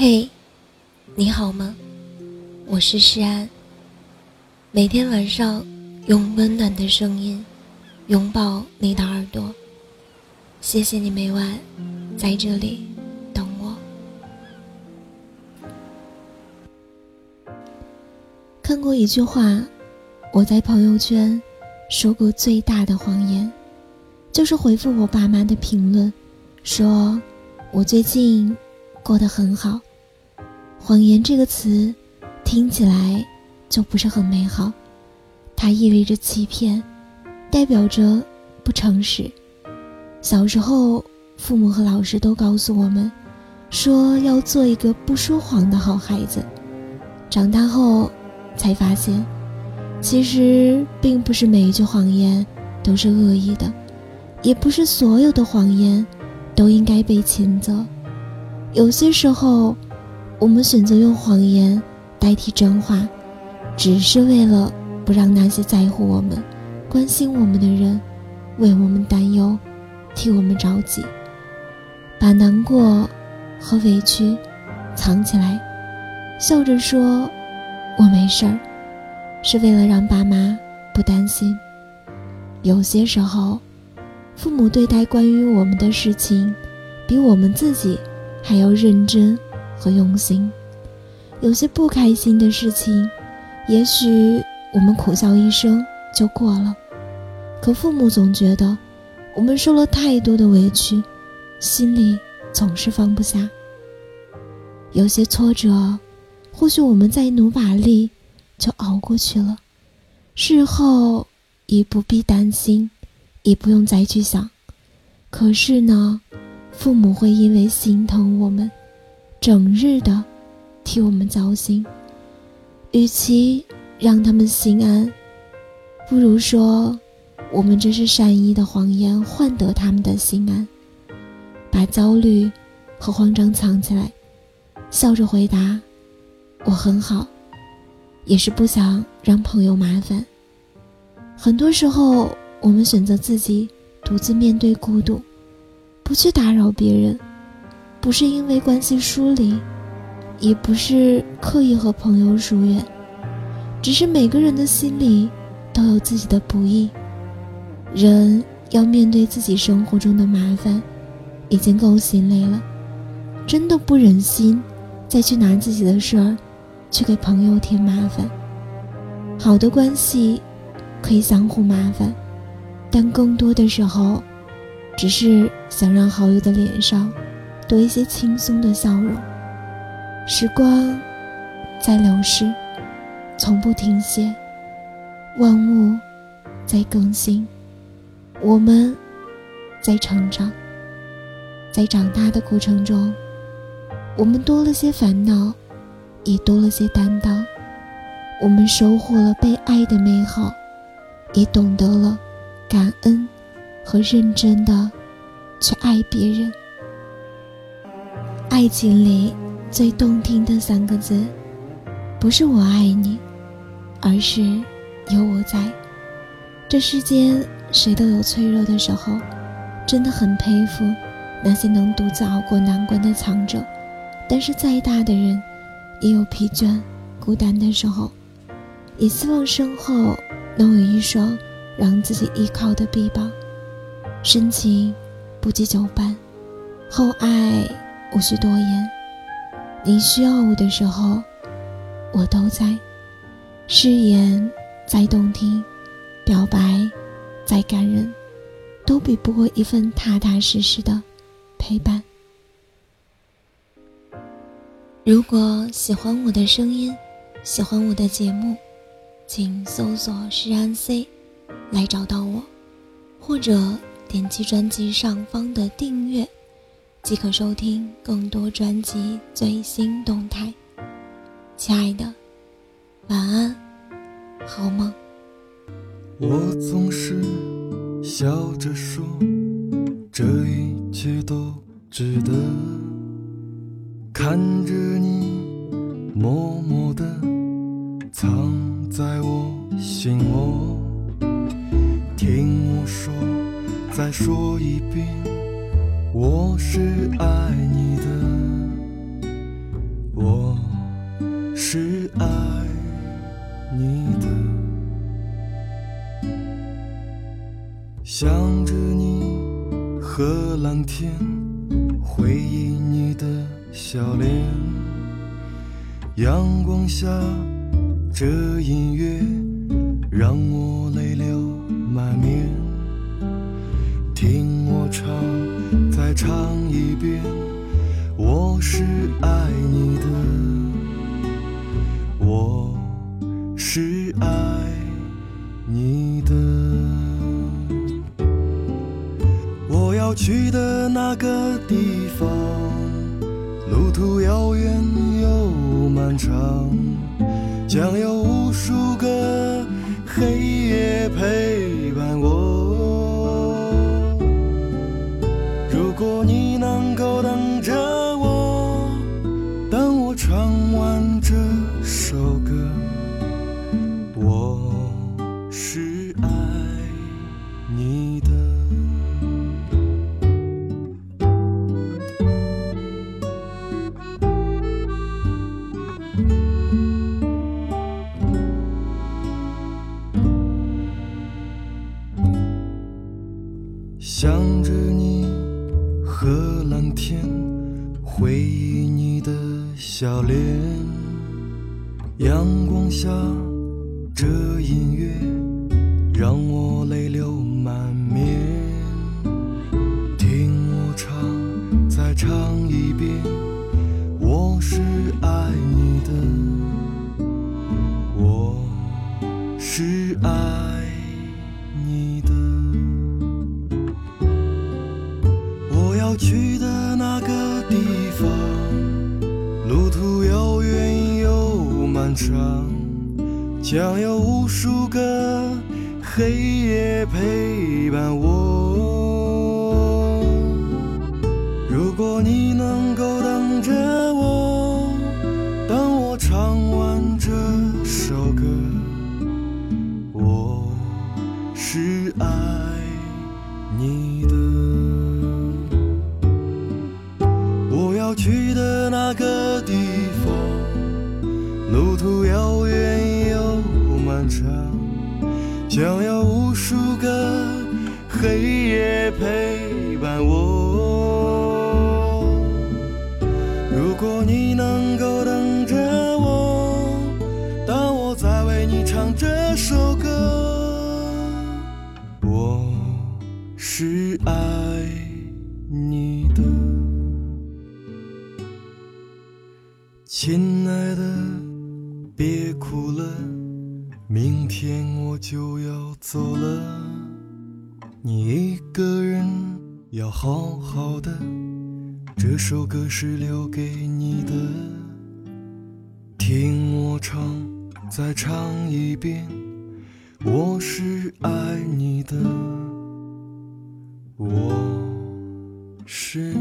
嘿，你好吗？我是诗安。每天晚上用温暖的声音拥抱你的耳朵。谢谢你每晚在这里等我。看过一句话，我在朋友圈说过最大的谎言，就是回复我爸妈的评论，说我最近过得很好。谎言这个词，听起来就不是很美好，它意味着欺骗，代表着不诚实。小时候，父母和老师都告诉我们，说要做一个不说谎的好孩子。长大后，才发现，其实并不是每一句谎言都是恶意的，也不是所有的谎言都应该被谴责。有些时候。我们选择用谎言代替真话，只是为了不让那些在乎我们、关心我们的人为我们担忧、替我们着急。把难过和委屈藏起来，笑着说“我没事儿”，是为了让爸妈不担心。有些时候，父母对待关于我们的事情，比我们自己还要认真。和用心，有些不开心的事情，也许我们苦笑一声就过了。可父母总觉得我们受了太多的委屈，心里总是放不下。有些挫折，或许我们再努把力就熬过去了，事后也不必担心，也不用再去想。可是呢，父母会因为心疼我们。整日的替我们操心，与其让他们心安，不如说我们这是善意的谎言换得他们的心安。把焦虑和慌张藏起来，笑着回答：“我很好。”也是不想让朋友麻烦。很多时候，我们选择自己独自面对孤独，不去打扰别人。不是因为关系疏离，也不是刻意和朋友疏远，只是每个人的心里都有自己的不易。人要面对自己生活中的麻烦，已经够心累了，真的不忍心再去拿自己的事儿去给朋友添麻烦。好的关系可以相互麻烦，但更多的时候，只是想让好友的脸上。多一些轻松的笑容。时光在流逝，从不停歇。万物在更新，我们在成长。在长大的过程中，我们多了些烦恼，也多了些担当。我们收获了被爱的美好，也懂得了感恩和认真的去爱别人。爱情里最动听的三个字，不是我爱你，而是有我在。这世间谁都有脆弱的时候，真的很佩服那些能独自熬过难关的强者。但是再大的人，也有疲倦、孤单的时候。也希望身后能有一双让自己依靠的臂膀。深情不及久伴，厚爱。无需多言，你需要我的时候，我都在。誓言再动听，表白再感人，都比不过一份踏踏实实的陪伴。如果喜欢我的声音，喜欢我的节目，请搜索“诗安 C” 来找到我，或者点击专辑上方的订阅。即可收听更多专辑最新动态。亲爱的，晚安，好梦。我总是笑着说，这一切都值得。看着你默默的藏在我心窝，听我说，再说一遍。我是爱你的我是爱你的。想着你和蓝天回忆你的笑脸阳光下这音乐让我泪流满面。唱一遍，我是爱你的，我是爱你的。我要去的那个地方，路途遥远又漫长，将有无数个黑夜陪伴我。你的笑脸。阳光下，这音乐让我泪流满面。听我唱，再唱一上，将有无数个黑夜陪伴我。如果你能够等着想要，无数个黑夜陪伴我。如果你能够等着我，当我再为你唱这首歌，我是爱你的。亲爱的，明天我就要走了，你一个人要好好的。这首歌是留给你的，听我唱，再唱一遍，我是爱你的，我是，